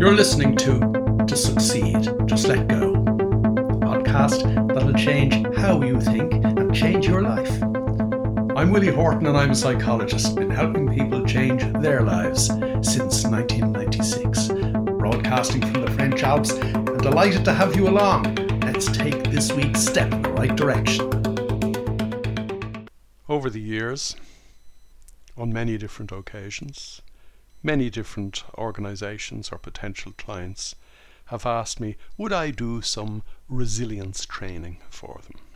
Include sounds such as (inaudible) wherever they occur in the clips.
You're listening to To Succeed, Just Let Go, podcast that'll change how you think and change your life. I'm Willie Horton and I'm a psychologist, been helping people change their lives since 1996. Broadcasting from the French Alps and delighted to have you along. Let's take this week's step in the right direction. Over the years, on many different occasions, many different organizations or potential clients have asked me, would I do some resilience training for them?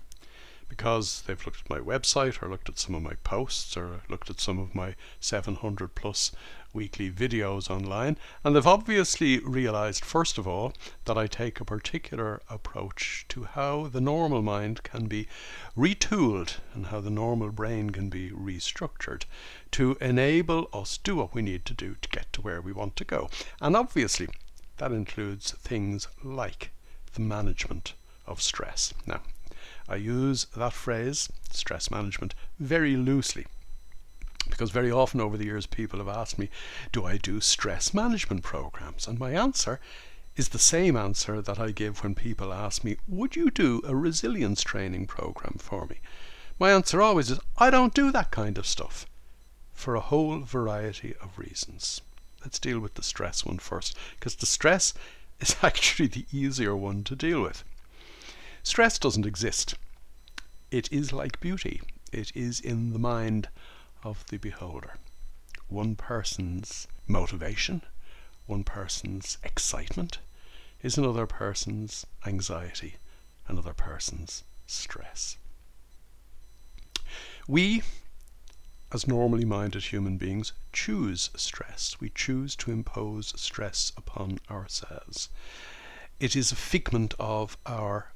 Because they've looked at my website or looked at some of my posts or looked at some of my 700 plus weekly videos online, and they've obviously realized, first of all, that I take a particular approach to how the normal mind can be retooled and how the normal brain can be restructured to enable us do what we need to do to get to where we want to go. And obviously, that includes things like the management of stress. Now, I use that phrase, stress management, very loosely because very often over the years people have asked me, Do I do stress management programs? And my answer is the same answer that I give when people ask me, Would you do a resilience training program for me? My answer always is, I don't do that kind of stuff for a whole variety of reasons. Let's deal with the stress one first, because the stress is (laughs) actually the easier one to deal with. Stress doesn't exist. It is like beauty. It is in the mind of the beholder. One person's motivation, one person's excitement, is another person's anxiety, another person's stress. We, as normally minded human beings, choose stress. We choose to impose stress upon ourselves. It is a figment of our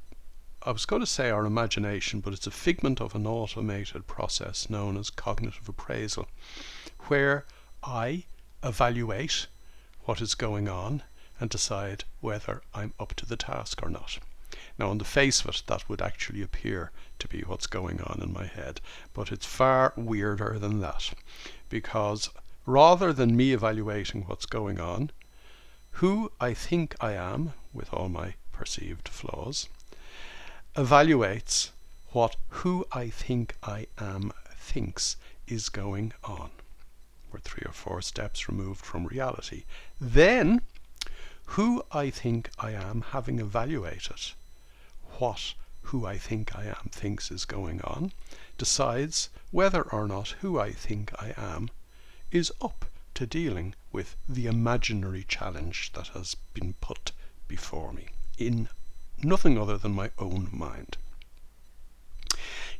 I was going to say our imagination, but it's a figment of an automated process known as cognitive appraisal, where I evaluate what is going on and decide whether I'm up to the task or not. Now, on the face of it, that would actually appear to be what's going on in my head, but it's far weirder than that because rather than me evaluating what's going on, who I think I am with all my perceived flaws, evaluates what who I think I am thinks is going on. We're three or four steps removed from reality. Then, who I think I am, having evaluated what who I think I am thinks is going on, decides whether or not who I think I am is up to dealing with the imaginary challenge that has been put before me in nothing other than my own mind.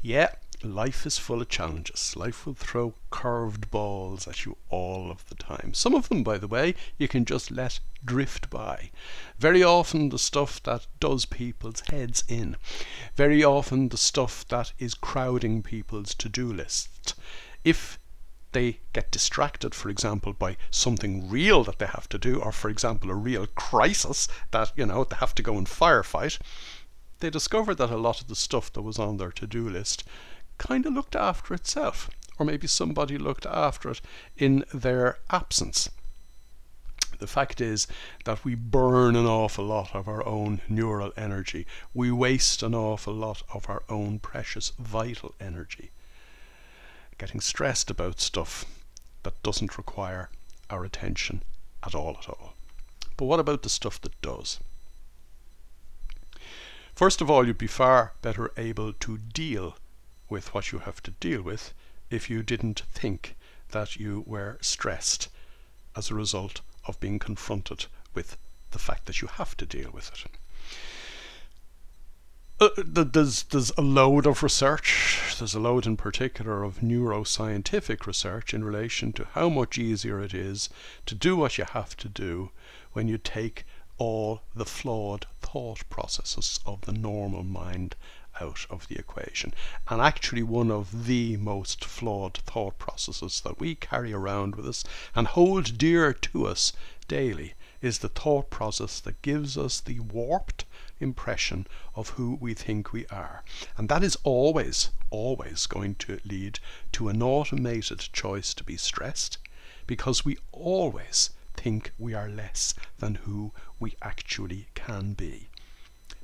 Yeah, life is full of challenges. Life will throw curved balls at you all of the time. Some of them, by the way, you can just let drift by. Very often, the stuff that does people's heads in. Very often, the stuff that is crowding people's to do lists. If they get distracted, for example, by something real that they have to do, or for example, a real crisis that, you know, they have to go and firefight, they discover that a lot of the stuff that was on their to do list kind of looked after itself, or maybe somebody looked after it in their absence. The fact is that we burn an awful lot of our own neural energy. We waste an awful lot of our own precious vital energy getting stressed about stuff that doesn't require our attention at all at all. But what about the stuff that does? First of all, you'd be far better able to deal with what you have to deal with if you didn't think that you were stressed as a result of being confronted with the fact that you have to deal with it. Uh, there's there's a load of research. There's a load in particular of neuroscientific research in relation to how much easier it is to do what you have to do when you take all the flawed thought processes of the normal mind out of the equation. And actually, one of the most flawed thought processes that we carry around with us and hold dear to us daily is the thought process that gives us the warped impression of who we think we are. And that is always, always going to lead to an automated choice to be stressed because we always think we are less than who we actually can be.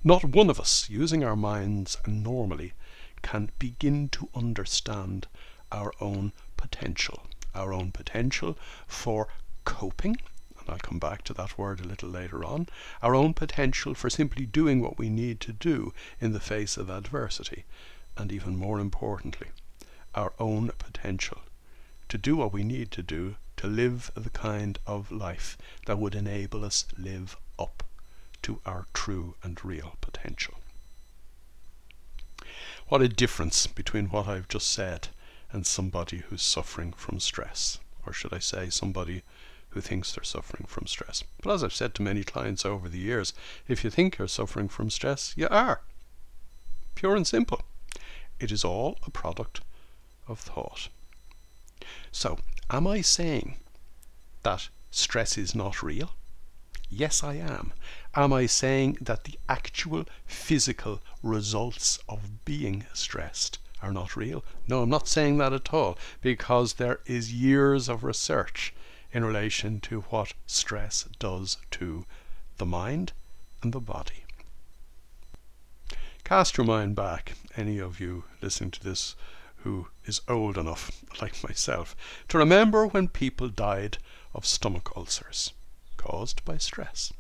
Not one of us, using our minds normally, can begin to understand our own potential, our own potential for coping, and I'll come back to that word a little later on, our own potential for simply doing what we need to do in the face of adversity, and even more importantly, our own potential to do what we need to do to live the kind of life that would enable us live up to our true and real potential. What a difference between what I've just said and somebody who's suffering from stress, or should I say, somebody who thinks they're suffering from stress. But as I've said to many clients over the years, if you think you're suffering from stress, you are. Pure and simple. It is all a product of thought. So, am I saying that stress is not real? Yes, I am. Am I saying that the actual physical results of being stressed are not real? No, I'm not saying that at all because there is years of research in relation to what stress does to the mind and the body. Cast your mind back, any of you listening to this who is old enough, (laughs) like myself, to remember when people died of stomach ulcers caused by stress.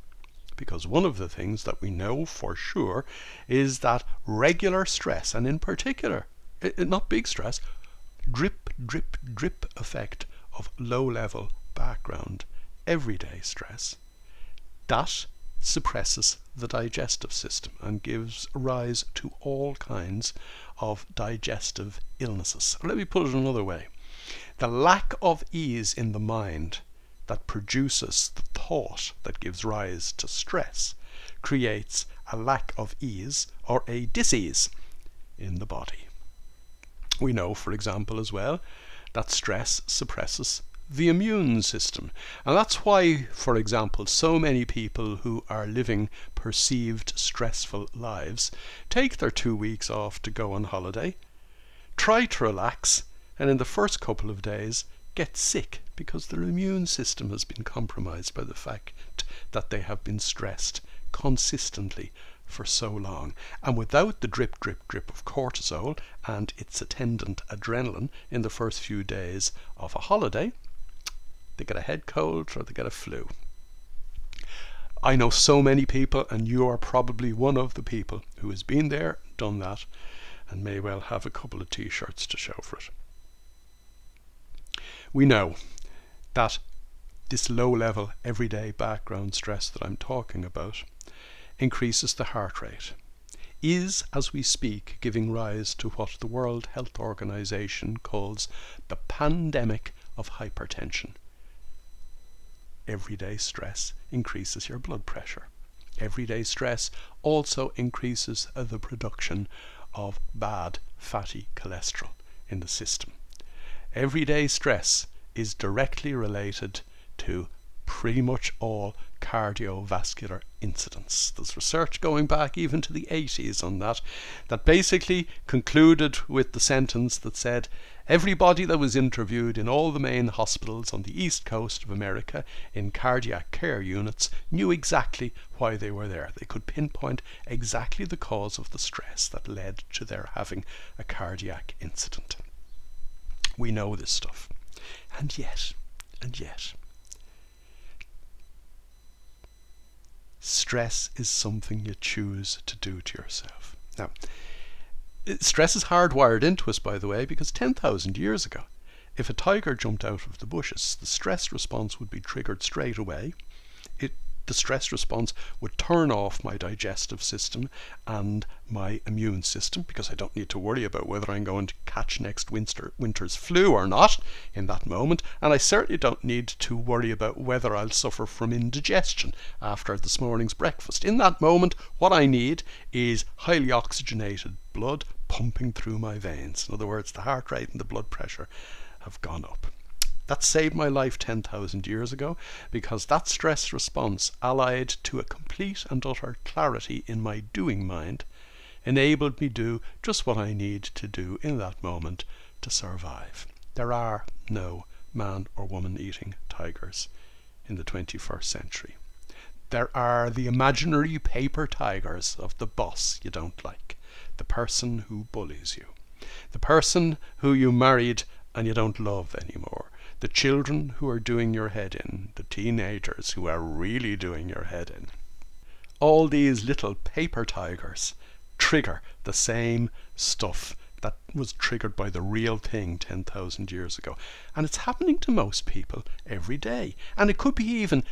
Because one of the things that we know for sure is that regular stress, and in particular, not big stress, drip, drip, drip effect of low level background, everyday stress, that suppresses the digestive system and gives rise to all kinds of digestive illnesses. Let me put it another way. The lack of ease in the mind that produces the thought that gives rise to stress creates a lack of ease or a disease in the body. We know, for example, as well, that stress suppresses the immune system. And that's why, for example, so many people who are living perceived stressful lives take their two weeks off to go on holiday, try to relax, and in the first couple of days get sick because their immune system has been compromised by the fact that they have been stressed consistently for so long. And without the drip, drip, drip of cortisol and its attendant adrenaline in the first few days of a holiday, they get a head cold or they get a flu. I know so many people, and you are probably one of the people who has been there, done that, and may well have a couple of t shirts to show for it. We know that this low level, everyday background stress that I'm talking about increases the heart rate, is, as we speak, giving rise to what the World Health Organization calls the pandemic of hypertension. Everyday stress increases your blood pressure. Everyday stress also increases the production of bad fatty cholesterol in the system. Everyday stress is directly related to pretty much all cardiovascular incidents. There's research going back even to the 80s on that, that basically concluded with the sentence that said everybody that was interviewed in all the main hospitals on the east coast of America in cardiac care units knew exactly why they were there. They could pinpoint exactly the cause of the stress that led to their having a cardiac incident. We know this stuff. And yet, and yet, stress is something you choose to do to yourself. Now, stress is hardwired into us, by the way, because 10,000 years ago, if a tiger jumped out of the bushes, the stress response would be triggered straight away. The stress response would turn off my digestive system and my immune system because I don't need to worry about whether I'm going to catch next winter, winter's flu or not in that moment. And I certainly don't need to worry about whether I'll suffer from indigestion after this morning's breakfast. In that moment, what I need is highly oxygenated blood pumping through my veins. In other words, the heart rate and the blood pressure have gone up. That saved my life 10,000 years ago because that stress response, allied to a complete and utter clarity in my doing mind, enabled me do just what I need to do in that moment to survive. There are no man or woman eating tigers in the 21st century. There are the imaginary paper tigers of the boss you don't like, the person who bullies you, the person who you married and you don't love anymore, the children who are doing your head in, the teenagers who are really doing your head in. All these little paper tigers trigger the same stuff that was triggered by the real thing 10,000 years ago. And it's happening to most people every day. And it could be even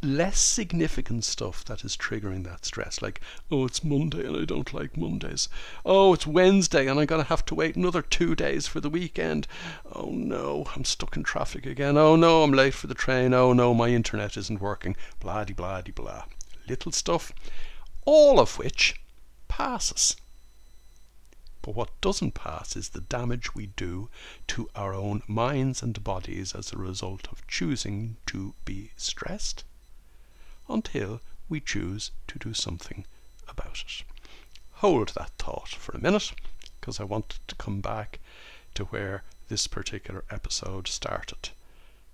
less significant stuff that is triggering that stress. Like, oh, it's Monday and I don't like Mondays. Oh, it's Wednesday and I'm going to have to wait another two days for the weekend. Oh no, I'm stuck in traffic again. Oh no, I'm late for the train. Oh no, my internet isn't working. Blah de blah blah. Little stuff, all of which passes. But what doesn't pass is the damage we do to our own minds and bodies as a result of choosing to be stressed until we choose to do something about it. Hold that thought for a minute because I want to come back to where this particular episode started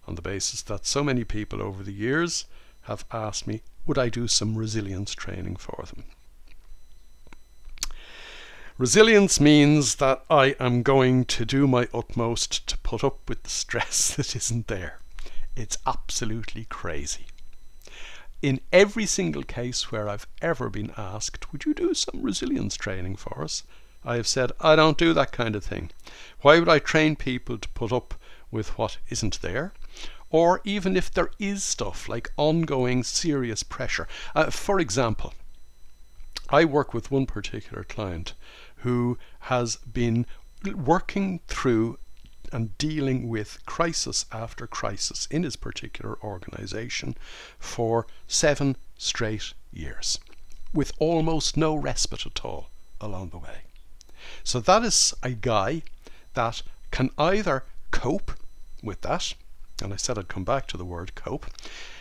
on the basis that so many people over the years have asked me would I do some resilience training for them. Resilience means that I am going to do my utmost to put up with the stress (laughs) that isn't there. It's absolutely crazy in every single case where I've ever been asked, Would you do some resilience training for us? I have said, I don't do that kind of thing. Why would I train people to put up with what isn't there? Or even if there is stuff like ongoing serious pressure. Uh, for example, I work with one particular client who has been working through and dealing with crisis after crisis in his particular organization for seven straight years, with almost no respite at all along the way. So that is a guy that can either cope with that, and I said I'd come back to the word cope,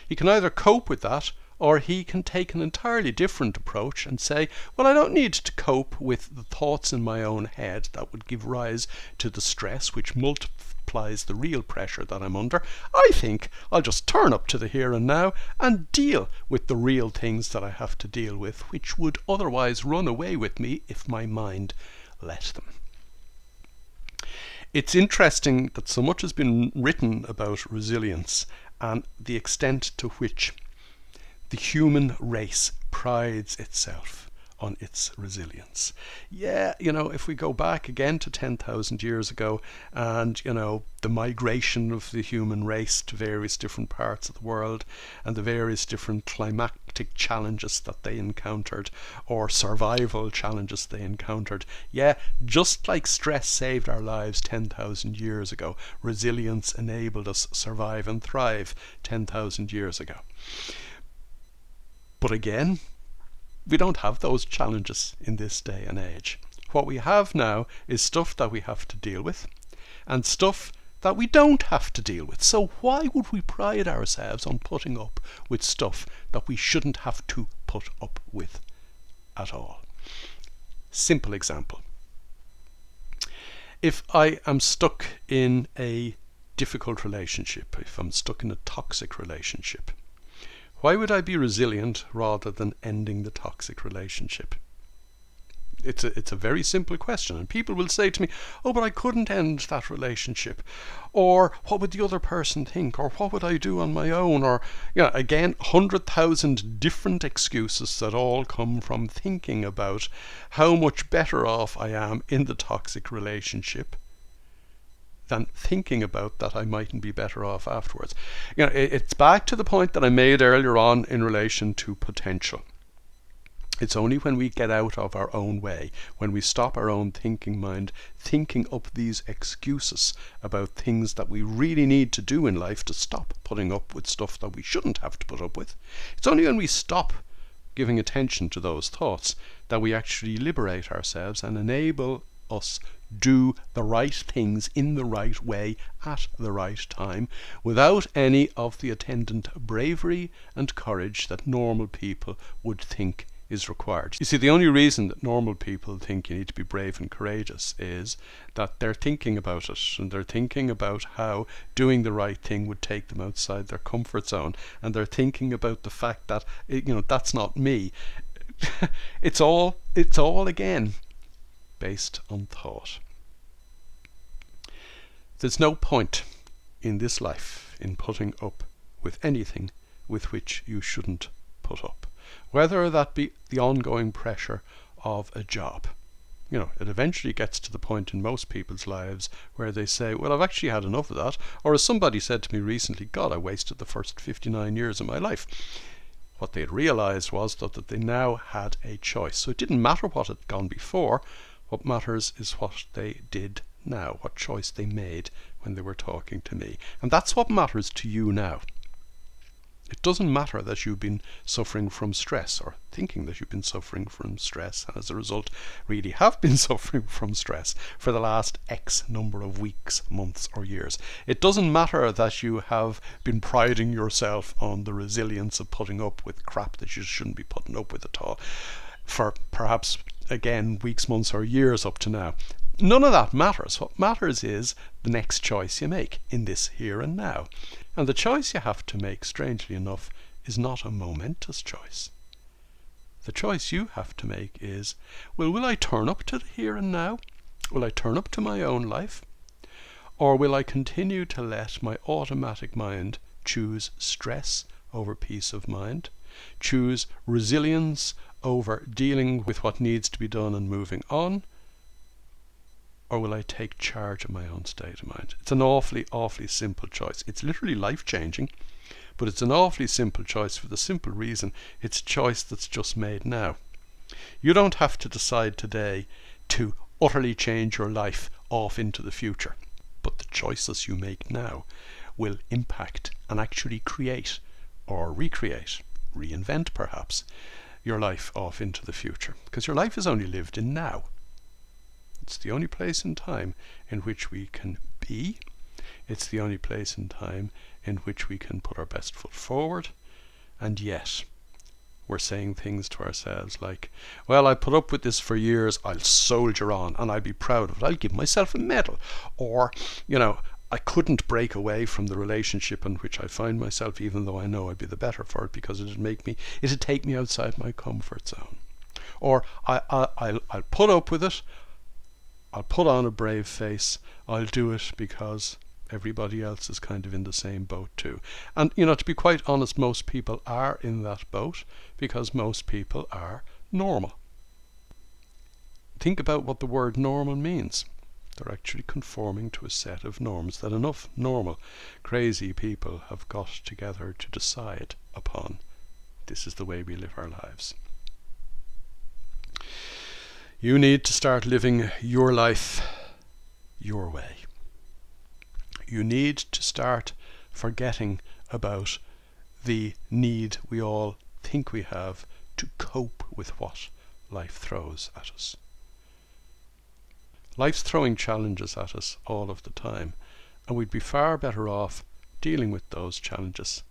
he can either cope with that or he can take an entirely different approach and say, well, I don't need to cope with the thoughts in my own head that would give rise to the stress which multiplies the real pressure that I'm under. I think I'll just turn up to the here and now and deal with the real things that I have to deal with, which would otherwise run away with me if my mind let them. It's interesting that so much has been written about resilience and the extent to which the human race prides itself on its resilience. Yeah, you know, if we go back again to 10,000 years ago and, you know, the migration of the human race to various different parts of the world and the various different climatic challenges that they encountered or survival challenges they encountered, yeah, just like stress saved our lives 10,000 years ago, resilience enabled us survive and thrive 10,000 years ago. But again, we don't have those challenges in this day and age. What we have now is stuff that we have to deal with and stuff that we don't have to deal with. So why would we pride ourselves on putting up with stuff that we shouldn't have to put up with at all? Simple example. If I am stuck in a difficult relationship, if I'm stuck in a toxic relationship, why would I be resilient rather than ending the toxic relationship? It's a, it's a very simple question. And people will say to me, Oh, but I couldn't end that relationship. Or what would the other person think? Or what would I do on my own? Or, you know, again, 100,000 different excuses that all come from thinking about how much better off I am in the toxic relationship than thinking about that I mightn't be better off afterwards. You know, it, it's back to the point that I made earlier on in relation to potential. It's only when we get out of our own way, when we stop our own thinking mind, thinking up these excuses about things that we really need to do in life to stop putting up with stuff that we shouldn't have to put up with. It's only when we stop giving attention to those thoughts that we actually liberate ourselves and enable us do the right things in the right way at the right time without any of the attendant bravery and courage that normal people would think is required. You see, the only reason that normal people think you need to be brave and courageous is that they're thinking about it and they're thinking about how doing the right thing would take them outside their comfort zone and they're thinking about the fact that you know that's not me. (laughs) it's all it's all again based on thought. There's no point in this life in putting up with anything with which you shouldn't put up whether that be the ongoing pressure of a job. You know, it eventually gets to the point in most people's lives where they say, Well, I've actually had enough of that. Or as somebody said to me recently, God, I wasted the first 59 years of my life. What they had realized was that, that they now had a choice. So it didn't matter what had gone before. What matters is what they did now, what choice they made when they were talking to me. And that's what matters to you now. It doesn't matter that you've been suffering from stress or thinking that you've been suffering from stress and as a result really have been (laughs) suffering from stress for the last X number of weeks, months, or years. It doesn't matter that you have been priding yourself on the resilience of putting up with crap that you shouldn't be putting up with at all for perhaps again weeks, months, or years up to now. None of that matters. What matters is the next choice you make in this here and now. And the choice you have to make, strangely enough, is not a momentous choice. The choice you have to make is well, will I turn up to the here and now? Will I turn up to my own life? Or will I continue to let my automatic mind choose stress over peace of mind, choose resilience over dealing with what needs to be done and moving on, or will I take charge of my own state of mind? It's an awfully, awfully simple choice. It's literally life changing, but it's an awfully simple choice for the simple reason it's a choice that's just made now. You don't have to decide today to utterly change your life off into the future, but the choices you make now will impact and actually create or recreate, reinvent perhaps, your life off into the future. Because your life is only lived in now. It's the only place in time in which we can be. It's the only place in time in which we can put our best foot forward. And yet, we're saying things to ourselves like, well, I put up with this for years, I'll soldier on and I'll be proud of it, I'll give myself a medal. Or, you know, I couldn't break away from the relationship in which I find myself, even though I know I'd be the better for it because it'd make me, it'd take me outside my comfort zone. Or I, I, I'll, I'll put up with it, I'll put on a brave face. I'll do it because everybody else is kind of in the same boat too. And, you know, to be quite honest, most people are in that boat because most people are normal. Think about what the word normal means. They're actually conforming to a set of norms that enough normal, crazy people have got together to decide upon. This is the way we live our lives. You need to start living your life your way. You need to start forgetting about the need we all think we have to cope with what life throws at us. Life's throwing challenges at us all of the time, and we'd be far better off dealing with those challenges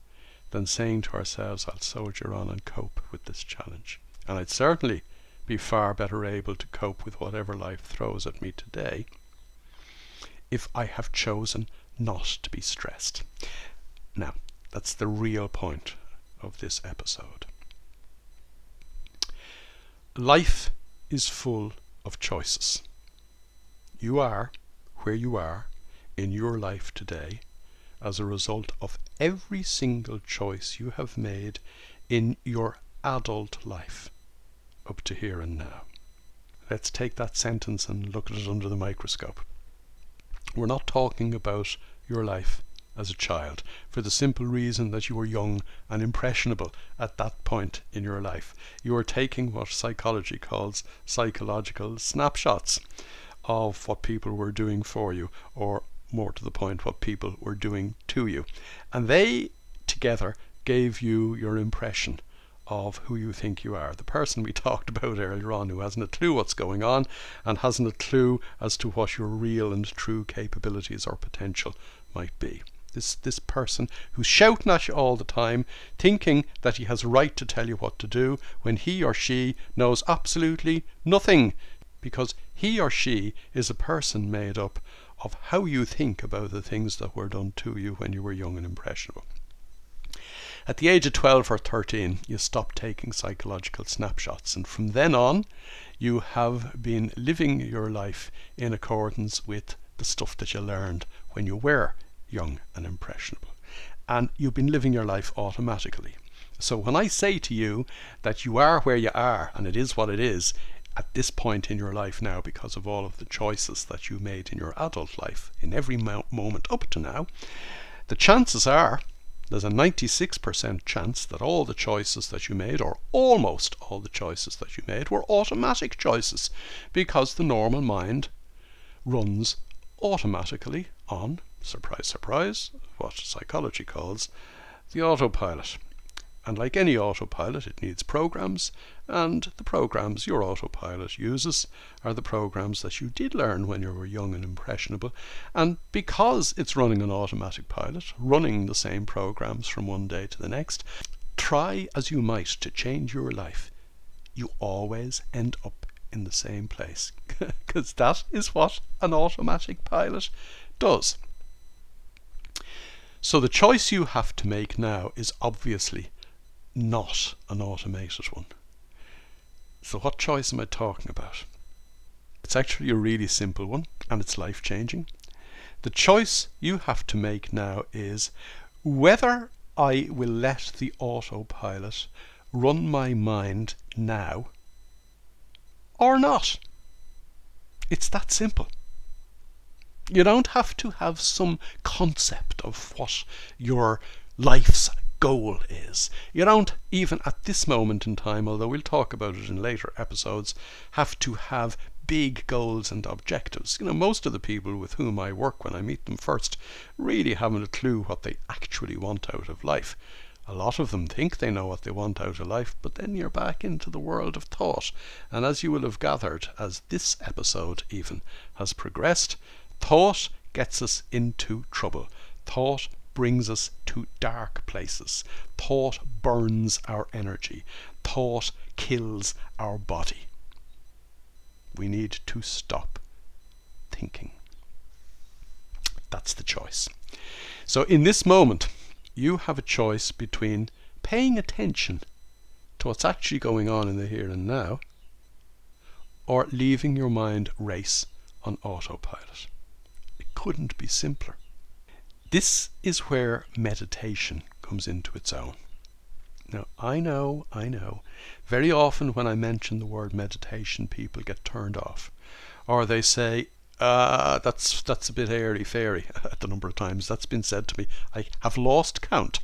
than saying to ourselves, I'll soldier on and cope with this challenge. And I'd certainly be far better able to cope with whatever life throws at me today if I have chosen not to be stressed. Now, that's the real point of this episode. Life is full of choices. You are where you are in your life today as a result of every single choice you have made in your adult life up to here and now. Let's take that sentence and look at it under the microscope. We're not talking about your life as a child for the simple reason that you were young and impressionable at that point in your life. You are taking what psychology calls psychological snapshots of what people were doing for you, or more to the point, what people were doing to you. And they together gave you your impression of who you think you are. The person we (laughs) talked about earlier on who hasn't a clue what's going on and hasn't a clue as to what your real and true capabilities or potential might be. This this person who's shouting at you all the time, thinking that he has a right to tell you what to do when he or she knows absolutely nothing because he or she is a person made up of how you think about the things that were done to you when you were young and impressionable. At the age of 12 or 13, you stop taking psychological snapshots, and from then on, you have been living your life in accordance with the stuff that you learned when you were young and impressionable. And you've been living your life automatically. So when I say to you that you are where you are and it is what it is at this point in your life now because of all of the choices that you made in your adult life in every mo- moment up to now, the chances are there's a 96% chance that all the choices that you made, or almost all the choices that you made, were automatic choices because the normal mind runs automatically on, surprise, surprise, what psychology calls the autopilot. And like any autopilot, it needs programs, and the programs your autopilot uses are the programs that you did learn when you were young and impressionable. And because it's running an automatic pilot, running the same programs from one day to the next, try as you might to change your life, you always end up in the same place. (laughs) Because that is what an automatic pilot does. So the choice you have to make now is obviously not an automated one. So, what choice am I talking about? It's actually a really simple one and it's life changing. The choice you have to make now is whether I will let the autopilot run my mind now or not. It's that simple. You don't have to have some concept of what your life's goal is. You don't, even at this moment in time, although we'll talk about it in later episodes, have to have big goals and objectives. You know, most of the people with whom I work when I meet them first really haven't a clue what they actually want out of life. A lot of them think they know what they want out of life, but then you're back into the world of thought. And as you will have gathered, as this episode even has progressed, thought gets us into trouble. Thought brings us to dark places. Thought burns our energy. Thought kills our body. We need to stop thinking. That's the choice. So, in this moment, you have a choice between paying attention to what's actually going on in the here and now or leaving your mind race on autopilot. It couldn't be simpler. This is where meditation comes into its own. Now, I know, I know, very often when I mention the word meditation, people get turned off. Or they say, uh, that's, that's a bit airy fairy, (laughs) at the number of times that's been said to me. I have lost count.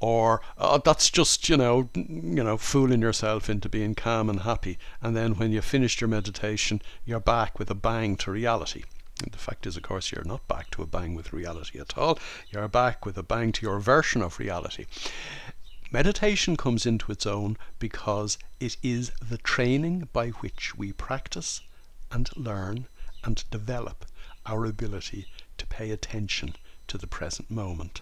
Or uh, that's just, you know, you know, fooling yourself into being calm and happy. And then when you finished your meditation, you're back with a bang to reality. And the fact is, of course, you're not back to a bang with reality at all. You're back with a bang to your version of reality. Meditation comes into its own because it is the training by which we practice and learn and develop our ability to pay attention to the present moment.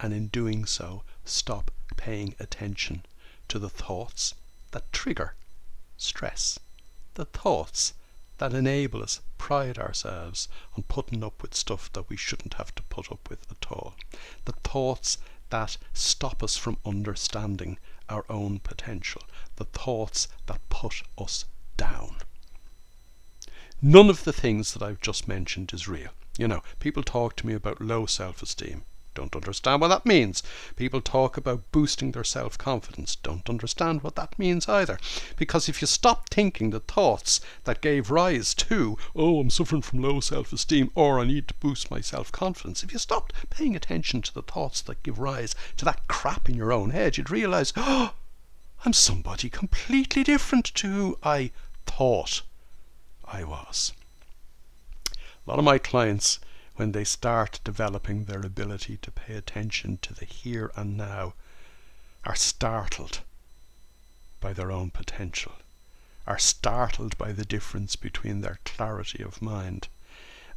And in doing so, stop paying attention to the thoughts that trigger stress, the thoughts that enable us pride ourselves on putting up with stuff that we shouldn't have to put up with at all. The thoughts that stop us from understanding our own potential. The thoughts that put us down. None of the things that I've just mentioned is real. You know, people talk to me about low self esteem. Don't understand what that means. People talk about boosting their self confidence. Don't understand what that means either. Because if you stop thinking the thoughts that gave rise to, oh, I'm suffering from low self esteem, or I need to boost my self confidence, if you stopped paying attention to the thoughts that give rise to that crap in your own head, you'd realize, oh, I'm somebody completely different to who I thought I was. A lot of my clients when they start developing their ability to pay attention to the here and now, are startled by their own potential, are startled by the difference between their clarity of mind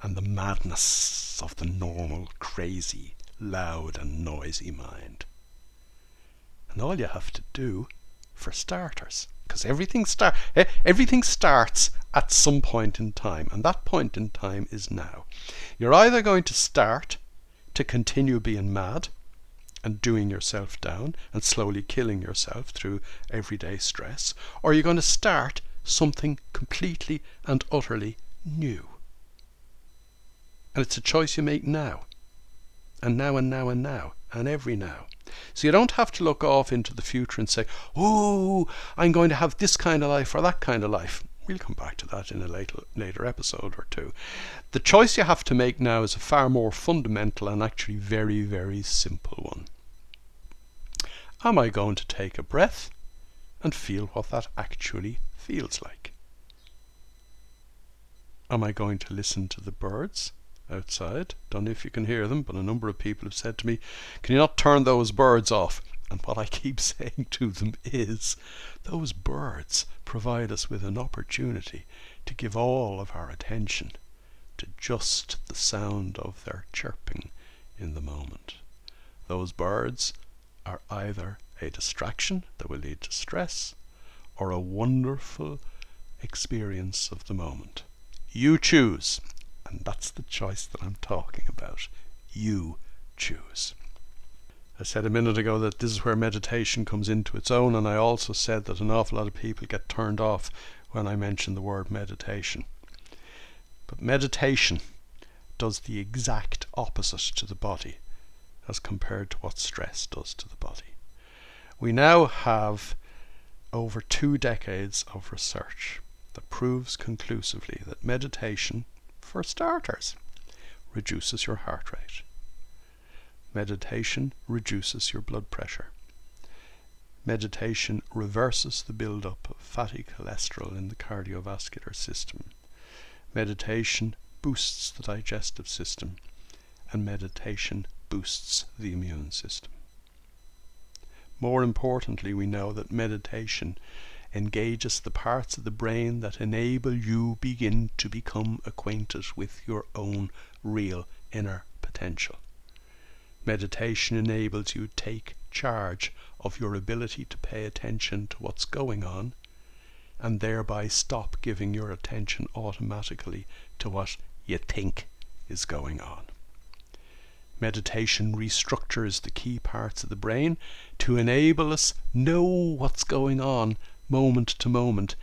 and the madness of the normal, crazy, loud, and noisy mind. And all you have to do, for starters, because everything start everything starts at some point in time, and that point in time is now. You're either going to start to continue being mad and doing yourself down and slowly killing yourself through everyday stress, or you're going to start something completely and utterly new. And it's a choice you make now. And now and now and now and every now. So you don't have to look off into the future and say, oh, I'm going to have this kind of life or that kind of life. We'll come back to that in a later, later episode or two. The choice you have to make now is a far more fundamental and actually very, very simple one. Am I going to take a breath and feel what that actually feels like? Am I going to listen to the birds outside? Don't know if you can hear them, but a number of people have said to me, Can you not turn those birds off? And what I keep (laughs) saying to them is, those birds provide us with an opportunity to give all of our attention to just the sound of their chirping in the moment. Those birds are either a distraction that will lead to stress or a wonderful experience of the moment. You choose, and that's the choice that I'm talking about. You choose. I said a minute ago that this is where meditation comes into its own, and I also said that an awful lot of people get turned off when I mention the word meditation. But meditation does the exact opposite to the body as compared to what stress does to the body. We now have over two decades of research that proves conclusively that meditation, for starters, reduces your heart rate Meditation reduces your blood pressure. Meditation reverses the buildup of fatty cholesterol in the cardiovascular system. Meditation boosts the digestive system. And meditation boosts the immune system. More importantly, we know that meditation engages the parts of the brain that enable you begin to become acquainted with your own real inner potential. Meditation enables you take charge of your ability to pay attention to what's going on and thereby stop giving your attention automatically to what you think is going on. Meditation restructures the key parts of the brain to enable us know what's going on moment to moment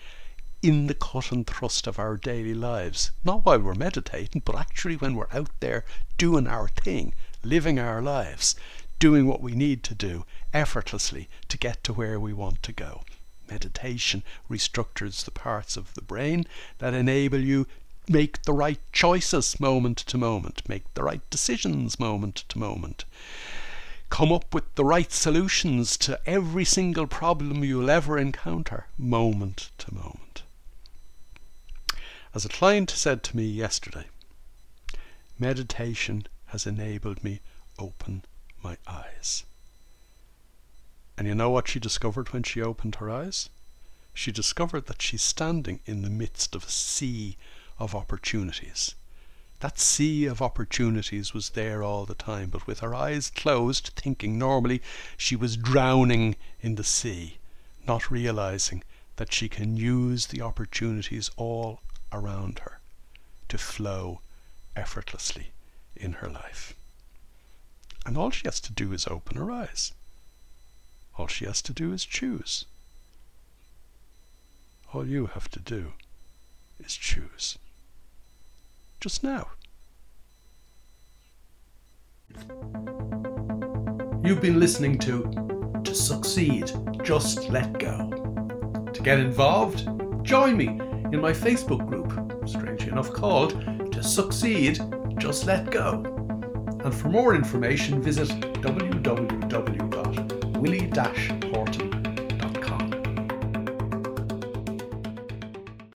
in the cut and thrust of our daily lives. Not while we're meditating, but actually when we're out there doing our thing, living our lives, doing what we need to do effortlessly to get to where we want to go. Meditation restructures the parts of the brain that enable you make the right choices moment to moment, make the right decisions moment to moment. Come up with the right solutions to every single problem you'll ever encounter moment to moment. As a client said to me yesterday, meditation has enabled me open my eyes. And you know what she discovered when she opened her eyes? She discovered that she's standing in the midst of a sea of opportunities. That sea of opportunities was there all the time, but with her eyes closed, thinking normally she was drowning in the sea, not realizing that she can use the opportunities all around her to flow effortlessly in her life. And all she has to do is open her eyes. All she has to do is choose. All you have to do is choose. Just now. You've been listening to To Succeed, Just Let Go. To get involved, join me in my Facebook group, strangely enough called To Succeed, just let go. And for more information, visit www.willie-horton.com.